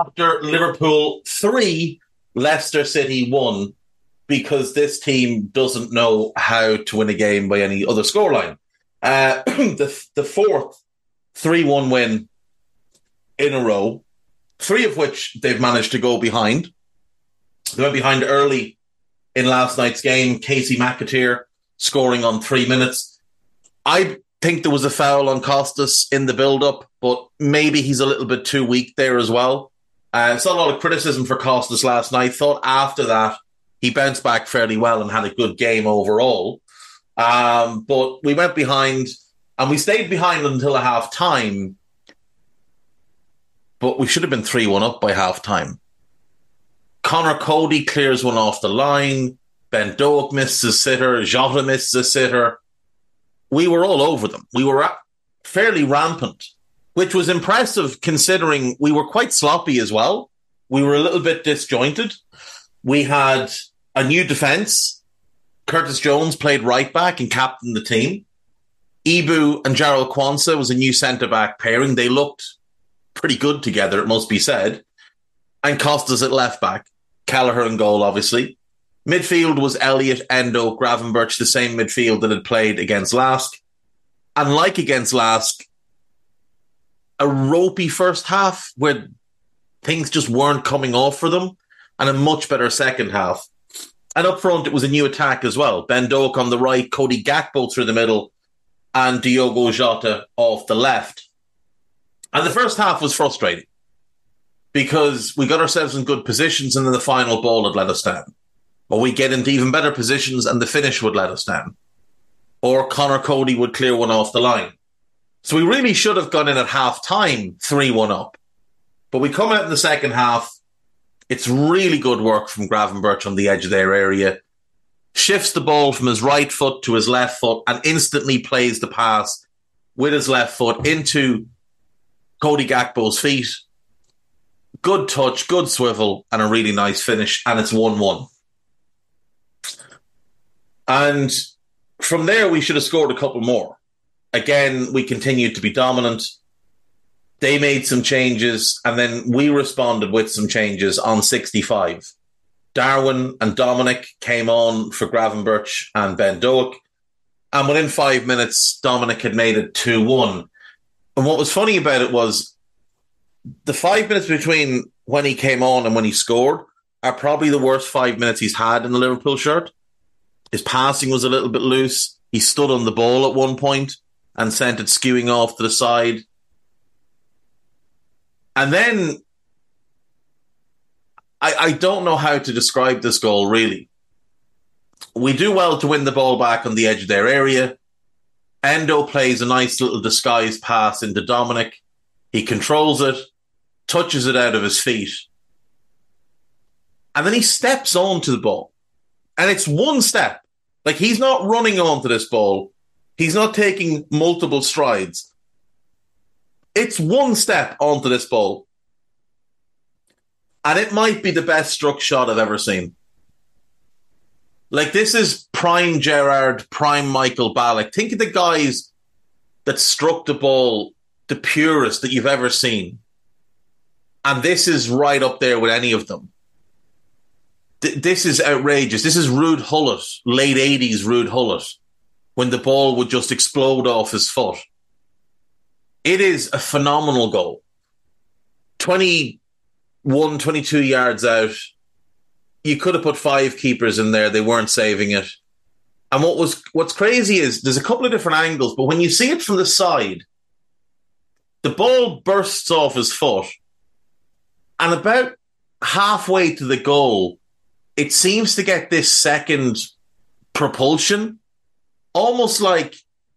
after Liverpool three, Leicester City one, because this team doesn't know how to win a game by any other scoreline. Uh, the the fourth three one win in a row, three of which they've managed to go behind. They went behind early in last night's game. Kasey McAteer scoring on three minutes. I think there was a foul on Costas in the build up, but maybe he's a little bit too weak there as well. Uh, saw a lot of criticism for Costas last night. Thought after that he bounced back fairly well and had a good game overall. Um, but we went behind and we stayed behind until a half time. But we should have been 3 1 up by half time. Conor Coady clears one off the line. Ben Doak misses a sitter. Jota misses a sitter. We were all over them. We were fairly rampant which was impressive considering we were quite sloppy as well. We were a little bit disjointed. We had a new defence. Curtis Jones played right back and captained the team. Ibou and Jarell Quansah was a new centre back pairing. They looked pretty good together, it must be said. And Costas at left back. Kelleher and goal, obviously. Midfield was Elliott, Endo, Gravenberch, the same midfield that had played against Lask. And like against Lask, a ropey first half where things just weren't coming off for them, and a much better second half. And up front, it was a new attack as well. Ben Doak on the right, Cody Gakpo through the middle, and Diogo Jota off the left. And the first half was frustrating because we got ourselves in good positions, and then the final ball had let us down. Or we get into even better positions, and the finish would let us down. Or Conor Coady would clear one off the line. So we really should have gone in at half time 3 1 up. But we come out in the second half. It's really good work from Gravenberch on the edge of their area. Shifts the ball from his right foot to his left foot and instantly plays the pass with his left foot into Cody Gakpo's feet. Good touch, good swivel, and a really nice finish. And it's 1 1. And from there, we should have scored a couple more again, we continued to be dominant. They made some changes, and then we responded with some changes on 65. Darwin and Dominic came on for Gravenberch and Ben Doak. And within five minutes, Dominic had made it 2 1. And what was funny about it was the five minutes between when he came on and when he scored are probably the worst five minutes he's had in the Liverpool shirt. His passing was a little bit loose. He stood on the ball at one point and sent it skewing off to the side. And then I, I don't know how to describe this goal really. We do well to win the ball back on the edge of their area. Endo plays a nice little disguise pass into Dominic. He controls it, touches it out of his feet. And then he steps onto the ball. And it's one step. Like he's not running onto this ball. He's not taking multiple strides. It's one step onto this ball. And it might be the best struck shot I've ever seen. Like, this is prime Gerrard, prime Michael Ballack. Think of the guys that struck the ball the purest that you've ever seen. And this is right up there with any of them. this is outrageous. This is Ruud Gullit, late 80s Ruud Gullit when the ball would just explode off his foot. It is a phenomenal goal. 20 one 22 yards out. You could have put five keepers in there. They weren't saving it. And what was what's crazy is there's a couple of different angles, but when you see it from the side, the ball bursts off his foot, and about halfway to the goal, it seems to get this second propulsion, almost like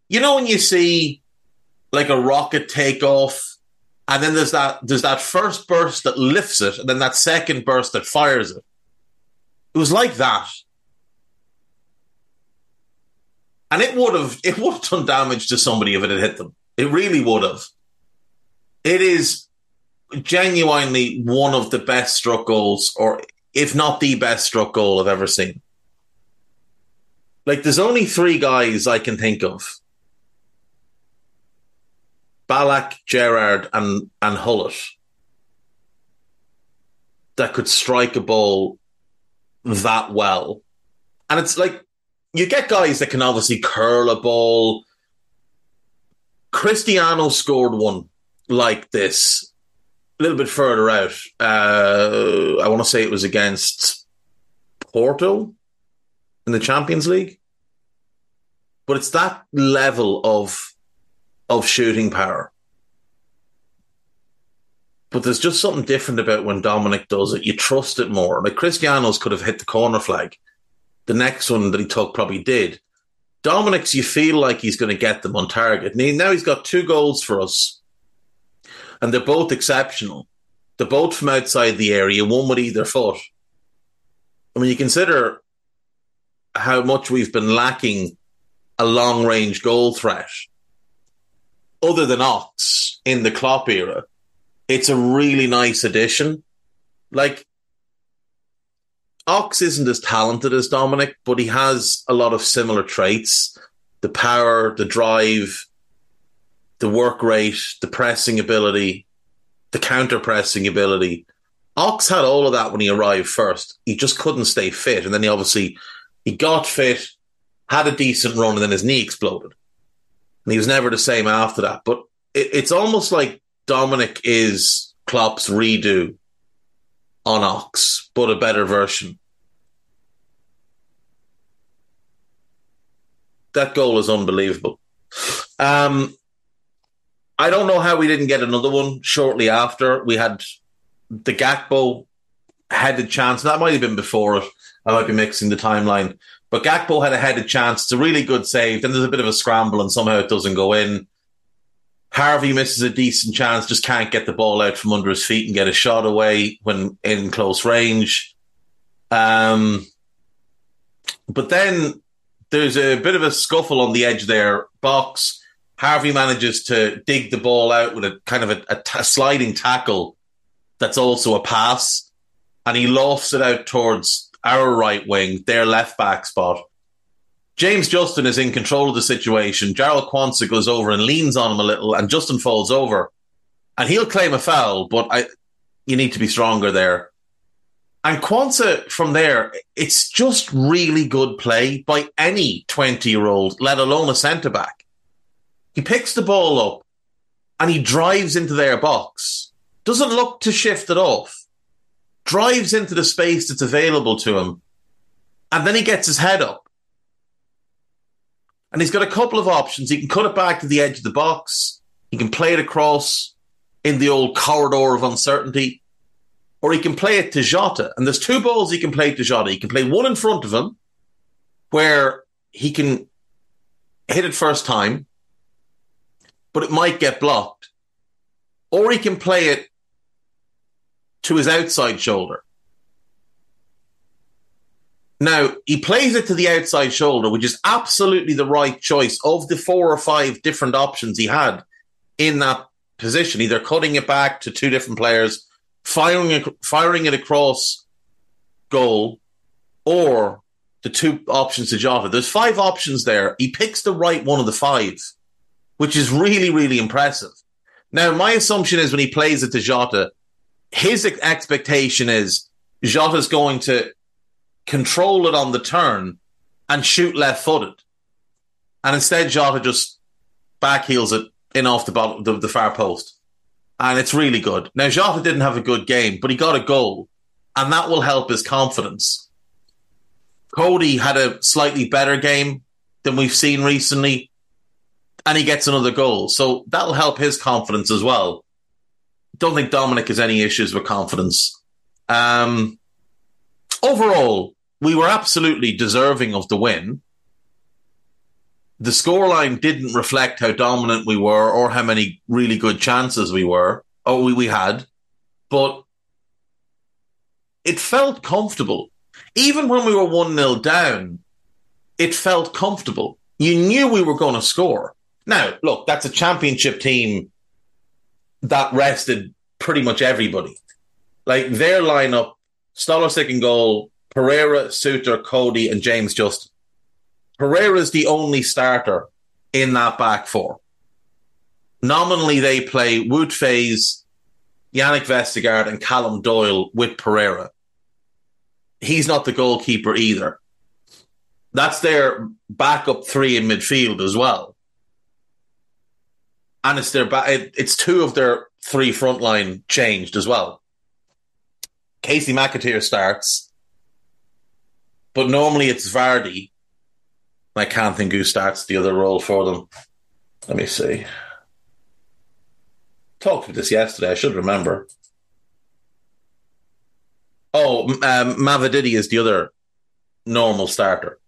you know when you see like a rocket take off, and then there's that there's that first burst that lifts it, and then that second burst that fires it. It was like that. And it would have it would have done damage to somebody if it had hit them. It really would have. It is genuinely one of the best struck goals, or if not the best struck goal I've ever seen. Like, there's only three guys I can think of Ballack, Gerrard, and, and Gullit that could strike a ball that well. And it's like, you get guys that can obviously curl a ball. Cristiano scored one like this a little bit further out. Uh, I want to say it was against Porto in the Champions League. But it's that level of of shooting power. But there's just something different about when Dominic does it. You trust it more. Like Cristiano's could have hit the corner flag. The next one that he took probably did. Dominic's, you feel like he's going to get them on target. And now he's got two goals for us and they're both exceptional. They're both from outside the area, one with either foot. I mean, you consider how much we've been lacking a long range goal threat. Other than Ox in the Klopp era, it's a really nice addition. Like, Ox isn't as talented as Dominic, but he has a lot of similar traits the power, the drive, the work rate, the pressing ability, the counter pressing ability. Ox had all of that when he arrived first. He just couldn't stay fit. And then he obviously he got fit, had a decent run, and then his knee exploded. And he was never the same after that. But it, it's almost like Dominic is Klopp's redo on Ox, but a better version. That goal is unbelievable. Um, I don't know how we didn't get another one shortly after. We had the Gakpo headed chance. That might have been before it. I might be mixing the timeline. But Gakpo had a headed chance. It's a really good save. Then there's a bit of a scramble and somehow it doesn't go in. Harvey misses a decent chance, just can't get the ball out from under his feet and get a shot away when in close range. Um, but then there's a bit of a scuffle on the edge there. Box Harvey manages to dig the ball out with a kind of a, a, t- a sliding tackle that's also a pass, and he lofts it out towards our right wing, their left back spot. James Justin is in control of the situation. Jarell Quansah goes over and leans on him a little, and Justin falls over. And he'll claim a foul, but I, you need to be stronger there. And Quansah from there, it's just really good play by any 20 year old, let alone a centre back. He picks the ball up and he drives into their box. Doesn't look to shift it off. Drives into the space that's available to him. And then he gets his head up. And he's got a couple of options. He can cut it back to the edge of the box. He can play it across in the old corridor of uncertainty. Or he can play it to Jota. And there's two balls he can play to Jota. He can play one in front of him where he can hit it first time but it might get blocked. Or he can play it to his outside shoulder. Now, he plays it to the outside shoulder, which is absolutely the right choice of the four or five different options he had in that position, either cutting it back to two different players, firing it, firing it across goal, or the two options to Jota. There's five options there. He picks the right one of the five which is really, really impressive. Now, my assumption is when he plays it to Jota, his expectation is Jota's going to control it on the turn and shoot left footed. And instead, Jota just backheels it in off the bottom, the, the far post. and it's really good. Now, Jota didn't have a good game, but he got a goal, and that will help his confidence. Cody had a slightly better game than we've seen recently, and he gets another goal. So that'll help his confidence as well. Don't think Dominic has any issues with confidence. Um, overall, we were absolutely deserving of the win. The scoreline didn't reflect how dominant we were or how many really good chances we were or we, we had, but it felt comfortable. Even when we were 1 0 down, it felt comfortable. You knew we were going to score. Now, look, that's a championship team that rested pretty much everybody. Like their lineup, Stolarczyk in goal, Pereira, Souttar, Coady, and James Justin. Pereira's the only starter in that back four. Nominally, they play Wout Faes, Jannik Vestergaard, and Callum Doyle with Pereira. He's not the goalkeeper either. That's their backup three in midfield as well. And it's their ba- it's two of their three frontline changed as well. Kasey McAteer starts, but normally it's Vardy. I can't think who starts the other role for them. Let me see. Talked about this yesterday. I should remember. Oh, um, Mavididi is the other normal starter.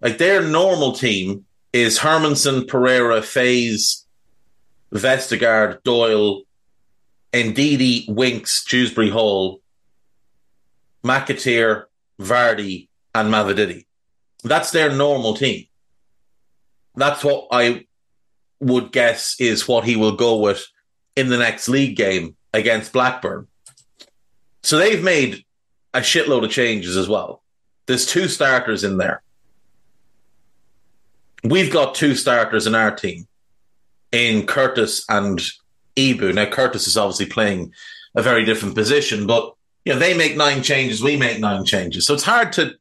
Like their normal team is Hermansen, Pereira, Faes, Vestergaard, Doyle, Ndidi, Winks, Dewsbury Hall, McAteer, Vardy, and Mavididi. That's their normal team. That's what I would guess is what he will go with in the next league game against Blackburn. So they've made a shitload of changes as well. There's two starters in there. We've got two starters in our team in Curtis and Ibou. Now, Curtis is obviously playing a very different position, but you know, they make nine changes, we make nine changes. So it's hard to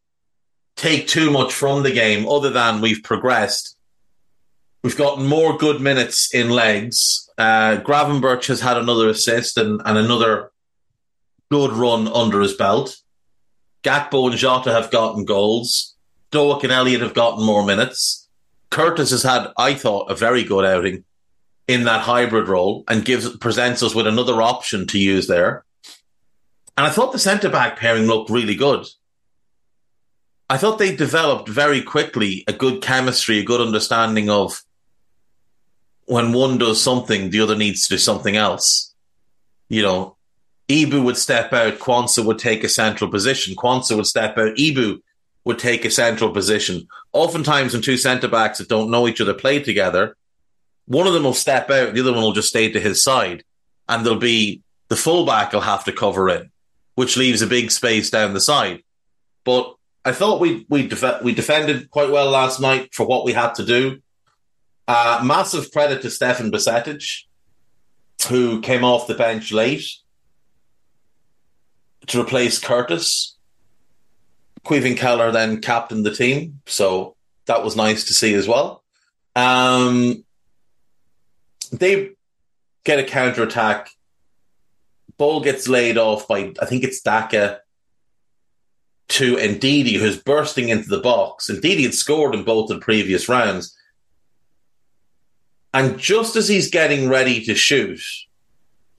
take too much from the game other than we've progressed. We've gotten more good minutes in legs. Uh, Gravenberch has had another assist and, and another good run under his belt. Gakpo and Jota have gotten goals. Doak and Elliott have gotten more minutes. Curtis has had, I thought, a very good outing in that hybrid role and gives presents us with another option to use there. And I thought the centre back pairing looked really good. I thought they developed very quickly a good chemistry, a good understanding of when one does something, the other needs to do something else. You know, Ibou would step out, Quansah would take a central position. Quansah would step out, Ibou would take a central position. Oftentimes, when two centre backs that don't know each other play together, one of them will step out, the other one will just stay to his side, and there'll be the fullback will have to cover in, which leaves a big space down the side. But I thought we we def- we defended quite well last night for what we had to do. Uh, massive credit to Stefan Bajcetic, who came off the bench late to replace Curtis. Caoimhín Kelleher then captained the team, so that was nice to see as well. Um, they get a counter attack. Ball gets laid off by I think it's Daka to Ndidi, who's bursting into the box. Ndidi had scored in both the previous rounds. And just as he's getting ready to shoot,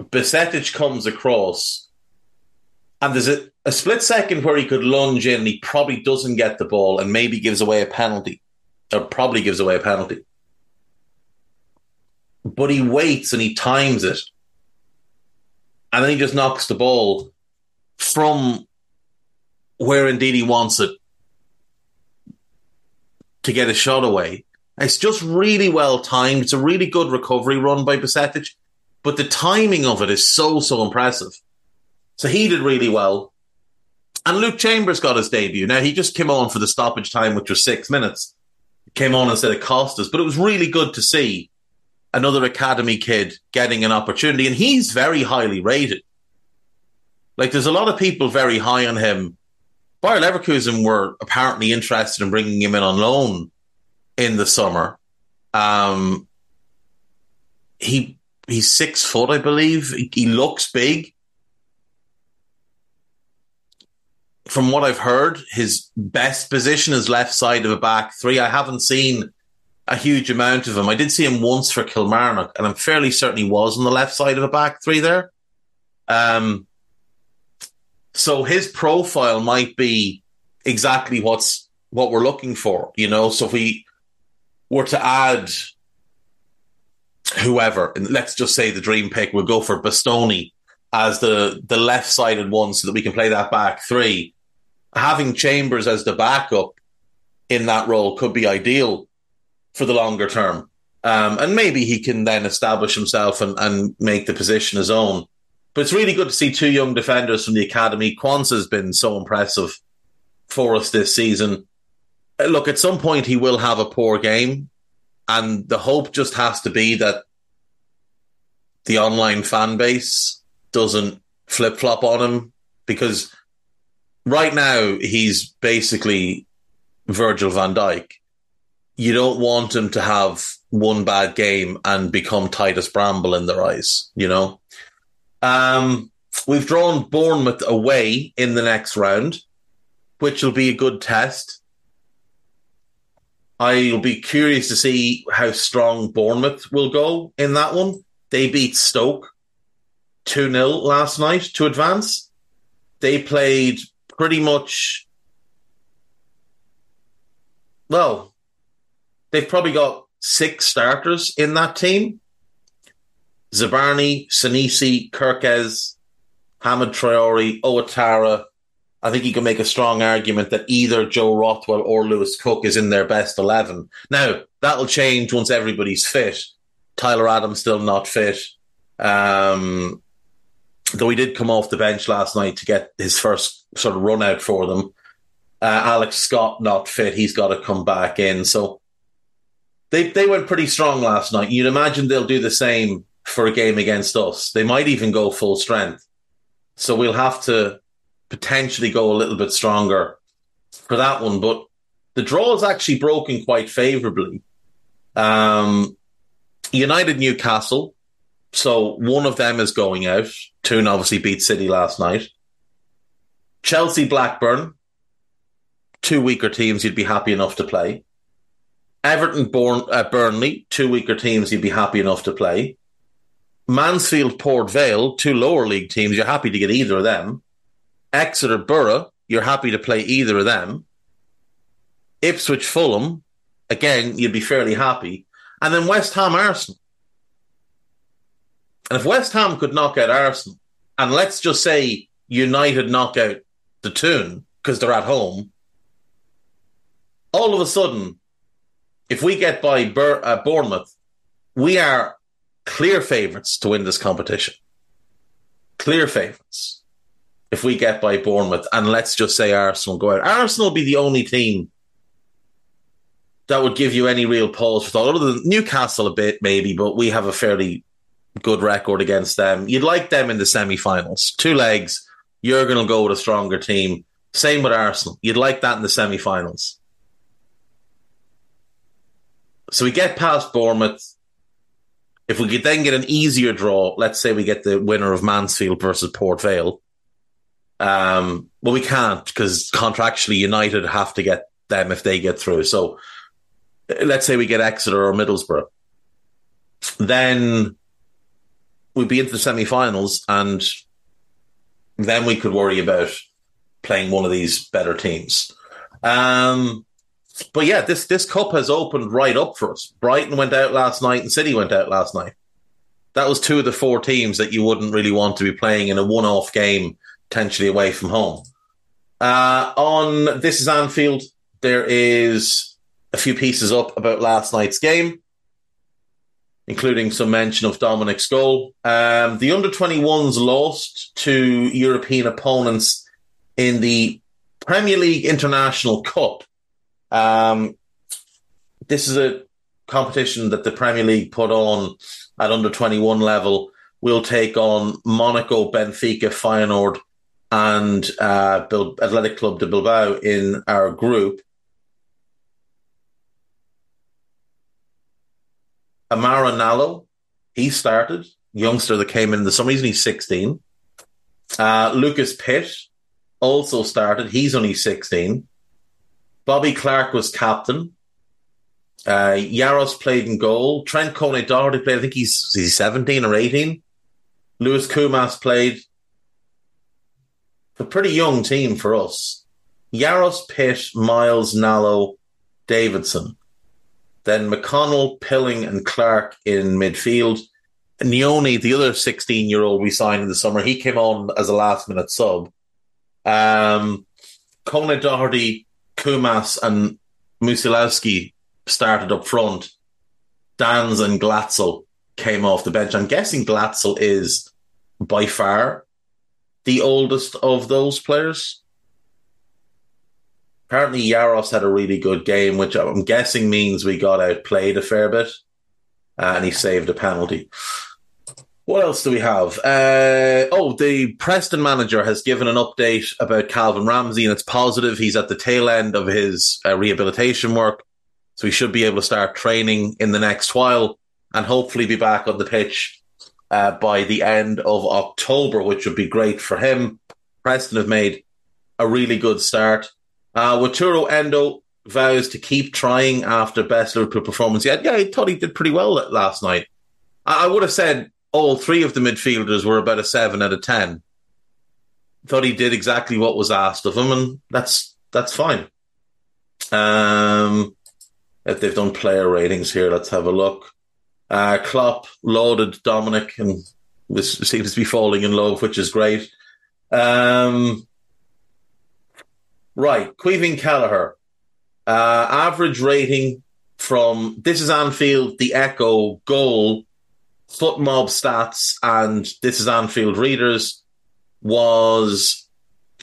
Bajcetic comes across, and there's a, a split second where he could lunge in, and he probably doesn't get the ball and maybe gives away a penalty, or probably gives away a penalty but he waits and he times it. And then he just knocks the ball from where Ndidi wants it to get a shot away. It's just really well timed. It's a really good recovery run by Bajcetic, but the timing of it is so, so impressive. So he did really well. And Luke Chambers got his debut. Now, he just came on for the stoppage time, which was six minutes. Came on instead of Costas, but it was really good to see another academy kid getting an opportunity, and he's very highly rated. Like there's a lot of people very high on him. Bayer Leverkusen were apparently interested in bringing him in on loan in the summer. Um, he he's six foot, I believe. He looks big. From what I've heard, his best position is left side of a back three. I haven't seen a huge amount of him. I did see him once for Kilmarnock, and I'm fairly certain he was on the left side of a back three there. Um, so his profile might be exactly what's what we're looking for, you know. So if we were to add whoever, and let's just say the dream pick, we'll go for Bastoni as the the left sided one, so that we can play that back three. Having Chambers as the backup in that role could be ideal for the longer term. Um, and maybe he can then establish himself and, and make the position his own. But it's really good to see two young defenders from the academy. Quansah has been so impressive for us this season. Uh, look, at some point he will have a poor game, and the hope just has to be that the online fan base doesn't flip flop on him because right now he's basically Virgil van Dijk. You don't want him to have one bad game and become Titus Bramble in their eyes, you know? Um, we've drawn Bournemouth away in the next round, which will be a good test. I'll be curious to see how strong Bournemouth will go in that one. They beat Stoke 2 0 last night to advance. They played pretty much, well, they've probably got six starters in that team. Zabarnyi, Senesi, Kerkez, Hamid Traore, Ouattara. I think you can make a strong argument that either Joe Rothwell or Lewis Cook is in their best 11. Now, that'll change once everybody's fit. Tyler Adams still not fit. Um, though he did come off the bench last night to get his first sort of run out for them. Uh, Alex Scott not fit. He's got to come back in. So they they went pretty strong last night. You'd imagine they'll do the same for a game against us. They might even go full strength. So we'll have to potentially go a little bit stronger for that one. But the draw is actually broken quite favourably. Um, United Newcastle. So one of them is going out. Toon obviously beat City last night. Chelsea Blackburn. Two weaker teams you'd be happy enough to play. Everton Born, uh, Burnley, two weaker teams you'd be happy enough to play. Mansfield Port Vale, two lower league teams, you're happy to get either of them. Exeter Boro, you're happy to play either of them. Ipswich Fulham, again, you'd be fairly happy. And then West Ham Arsenal. And if West Ham could knock out Arsenal, and let's just say United knock out the Toon because they're at home, all of a sudden, if we get by Bur- uh, Bournemouth, we are clear favourites to win this competition. Clear favourites. If we get by Bournemouth, and let's just say Arsenal go out, Arsenal will be the only team that would give you any real pause for thought. Other than Newcastle, a bit maybe, but we have a fairly good record against them. You'd like them in the semi-finals. Two legs. You're going to go with a stronger team. Same with Arsenal. You'd like that in the semi-finals. So we get past Bournemouth. If we could then get an easier draw, let's say we get the winner of Mansfield versus Port Vale. Um, well, we can't because contractually United have to get them if they get through. So let's say we get Exeter or Middlesbrough. Then we'd be into the semi-finals, and then we could worry about playing one of these better teams. Um, but yeah, this this cup has opened right up for us. Brighton went out last night, and City went out last night. That was two of the four teams that you wouldn't really want to be playing in a one-off game, potentially away from home. Uh, on this is Anfield. There is a few pieces up about last night's game, including some mention of Dominic's goal. Um, the under 21s lost to European opponents in the Premier League International Cup. Um, this is a competition that the Premier League put on at under 21 level. We'll take on Monaco, Benfica, Feyenoord, and uh, Athletic Club de Bilbao in our group. Amara Nallo he started. Youngster that came in the summer. He's only 16. Uh, Lucas Pitt also started. He's only 16. Bobby Clark was captain. Uh, Jaros played in goal. Trent Kone Doherty played, I think he's, he's 17 or 18. Lewis Koumas played. A pretty young team for us. Jaros, Pitt, Miles, Nallo, Davidson. Then McConnell, Pilling, and Clark in midfield. Nyoni, the other 16 year old we signed in the summer, he came on as a last minute sub. Um, Kone Doherty, Koumas, and Musialowski started up front. Danns and Glatzel came off the bench. I'm guessing Glatzel is by far the oldest of those players. Apparently, Jaros had a really good game, which I'm guessing means we got outplayed a fair bit, uh, and he saved a penalty. What else do we have? Uh, oh, the Preston manager has given an update about Calvin Ramsey, and it's positive. He's at the tail end of his uh, rehabilitation work, so he should be able to start training in the next while and hopefully be back on the pitch uh, by the end of October, which would be great for him. Preston have made a really good start. Uh, Wataru Endo vows to keep trying after best Liverpool performance yet. Yeah, I thought he did pretty well last night. I would have said all three of the midfielders were about a seven out of ten. Thought he did exactly what was asked of him, and that's that's fine. Um, if they've done player ratings here, let's have a look. Uh, Klopp lauded Dominic and was, seems to be falling in love, which is great. Um, right, Caoimhín Kelleher. Uh, average rating from This is Anfield, The Echo, Goal, FotMob stats and this is Anfield readers was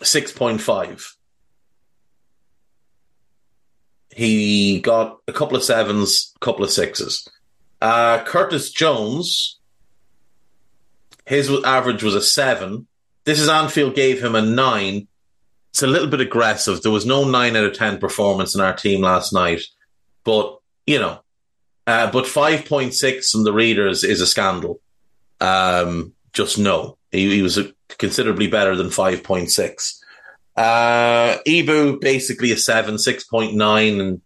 6.5. He got a couple of sevens, a couple of sixes. Uh, Curtis Jones, his average was a seven. This is Anfield gave him a nine. It's a little bit aggressive. There was no nine out of 10 performance in our team last night, but you know, uh, but 5.6 from the readers is a scandal. Um, just no. He, he was a, considerably better than 5.6. Uh, Ibou, basically a 7, 6.9, and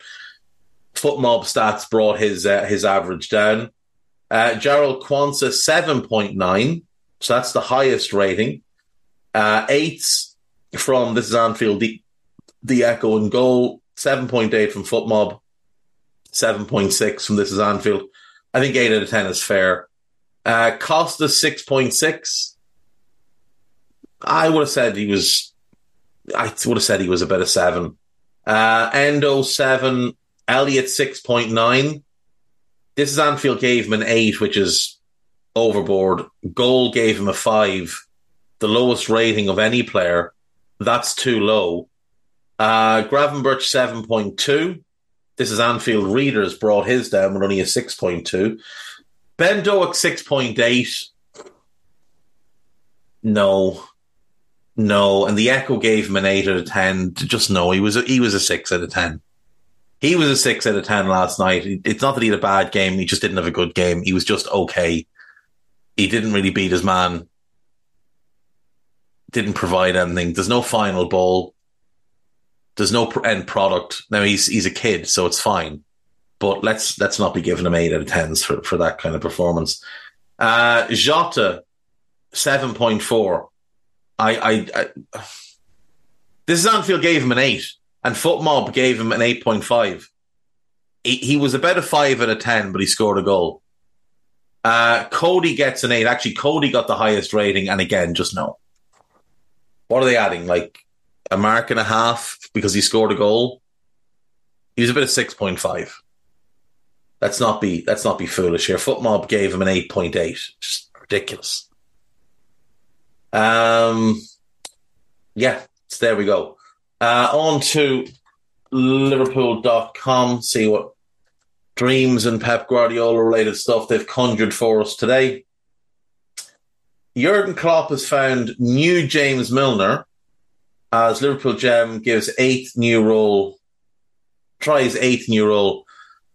FotMob stats brought his uh, his average down. Uh, Jarell Quansah, 7.9. So that's the highest rating. Uh, eights from This is Anfield, the, the Echo and Goal, 7.8 from FotMob, 7.6 from This is Anfield. I think 8 out of 10 is fair. Uh, Costa 6.6. I would have said he was, I would have said he was about a 7. Uh, Endo 7, Elliott 6.9. This is Anfield gave him an 8, which is overboard. Goal gave him a 5, the lowest rating of any player. That's too low. Uh, Gravenberch 7.2. This is Anfield Readers brought his down with only a 6.2. Ben Doak 6.8. No. No. And the Echo gave him an 8 out of 10. Just no. He was a, he was a 6 out of 10. He was a 6 out of 10 last night. It's not that he had a bad game. He just didn't have a good game. He was just okay. He didn't really beat his man. Didn't provide anything. There's no final ball there's no end product. Now he's he's a kid, so it's fine. But let's let's not be giving him eight out of tens for, for that kind of performance. Uh, Jota, seven point four. I, I, I this is Anfield gave him an eight, and FotMob gave him an eight point five. He, he was about a five out of ten, but he scored a goal. Uh, Cody gets an eight. Actually, Cody got the highest rating, and again, just no. What are they adding? Like a mark and a half because he scored a goal. He was a bit of six point five. Let's not be let's not be foolish here. FotMob gave him an eight point eight. Just ridiculous. Um yeah, so there we go. Uh on to Liverpool.com, see what dreams and Pep Guardiola related stuff they've conjured for us today. Jurgen Klopp has found new James Milner as Liverpool Gem gives eighth new role, tries eighth new role.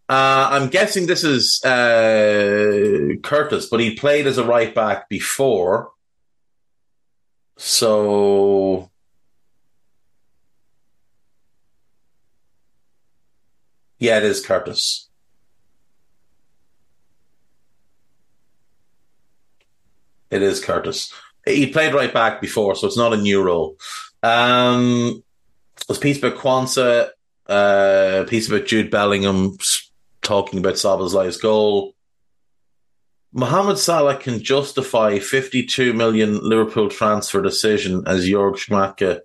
Uh, I'm guessing this is uh, Curtis, but he played as a right back before. So. Yeah, it is Curtis. It is Curtis. He played right back before, so it's not a new role. Um, a piece about Quansah, uh, piece about Jude Bellingham talking about Szoboszlai's goal. Mohamed Salah can justify 52 million Liverpool transfer decision as Jörg Schmadtke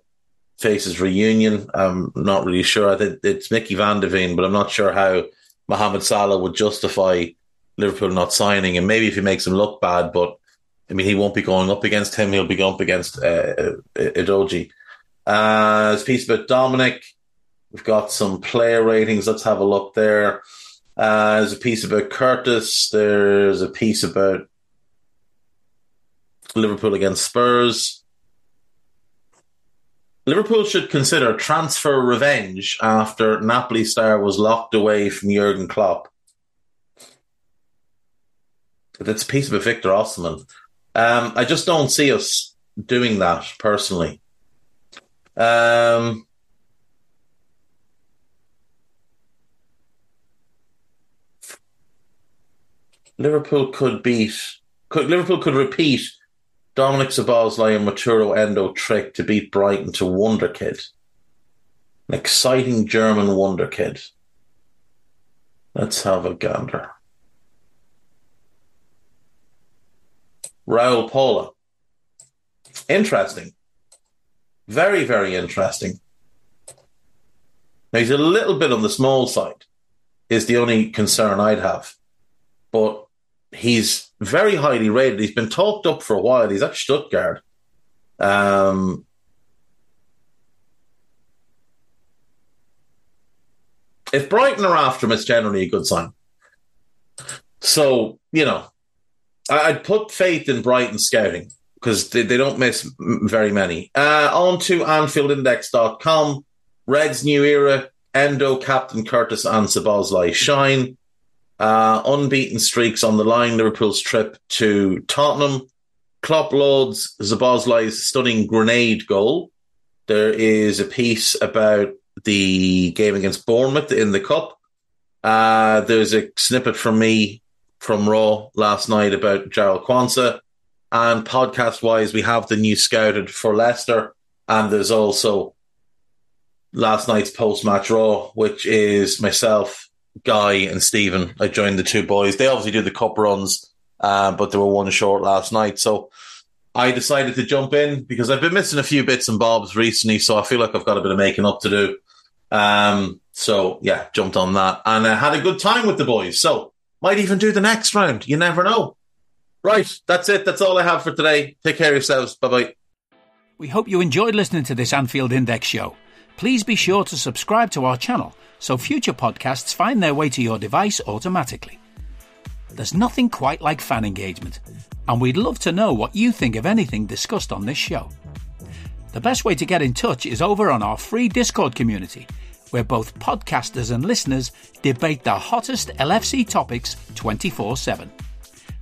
faces reunion. I'm not really sure. I think it's Mickey Van de Ven, but I'm not sure how Mohamed Salah would justify Liverpool not signing. And maybe if he makes him look bad, but I mean, he won't be going up against him. He'll be going up against uh, Udogie. Uh, there's a piece about Dominic. We've got some player ratings. Let's have a look there. Uh, there's a piece about Curtis. There's a piece about Liverpool against Spurs. Liverpool should consider transfer revenge after Napoli star was locked away from Jurgen Klopp. That's a piece about Victor Osimhen. Um, I just don't see us doing that personally. Um, Liverpool could beat. Could, Liverpool could repeat Dominic Szoboszlai and Maturo Endo trick to beat Brighton to Wonder Kid. An exciting German Wonder Kid. Let's have a gander. Raul Paula. Interesting. Very, very interesting. Now, he's a little bit on the small side, is the only concern I'd have. But he's very highly rated. He's been talked up for a while. He's at Stuttgart. Um, if Brighton are after him, it's generally a good sign. So, you know, I'd put faith in Brighton scouting because they, they don't miss very many. Uh, on to AnfieldIndex.com. Reds New Era, Endo, Captain Curtis, and Szoboszlai shine. Uh, unbeaten streaks on the line. Liverpool's trip to Tottenham. Klopp loads Szoboszlai's stunning grenade goal. There is a piece about the game against Bournemouth in the Cup. Uh, there's a snippet from me from Raw last night about Jarell Quansah. And podcast wise, we have the new scouted for Leicester. And there's also last night's post match Raw, which is myself, Guy, and Stephen. I joined the two boys. They obviously do the cup runs, uh, but they were one short last night. So I decided to jump in because I've been missing a few bits and bobs recently. So I feel like I've got a bit of making up to do. Um, so yeah, jumped on that and I had a good time with the boys. So might even do the next round. You never know. Right, that's it. That's all I have for today. Take care of yourselves. Bye bye. We hope you enjoyed listening to this Anfield Index show. Please be sure to subscribe to our channel so future podcasts find their way to your device automatically. There's nothing quite like fan engagement, and we'd love to know what you think of anything discussed on this show. The best way to get in touch is over on our free Discord community where both podcasters and listeners debate the hottest LFC topics 24 7.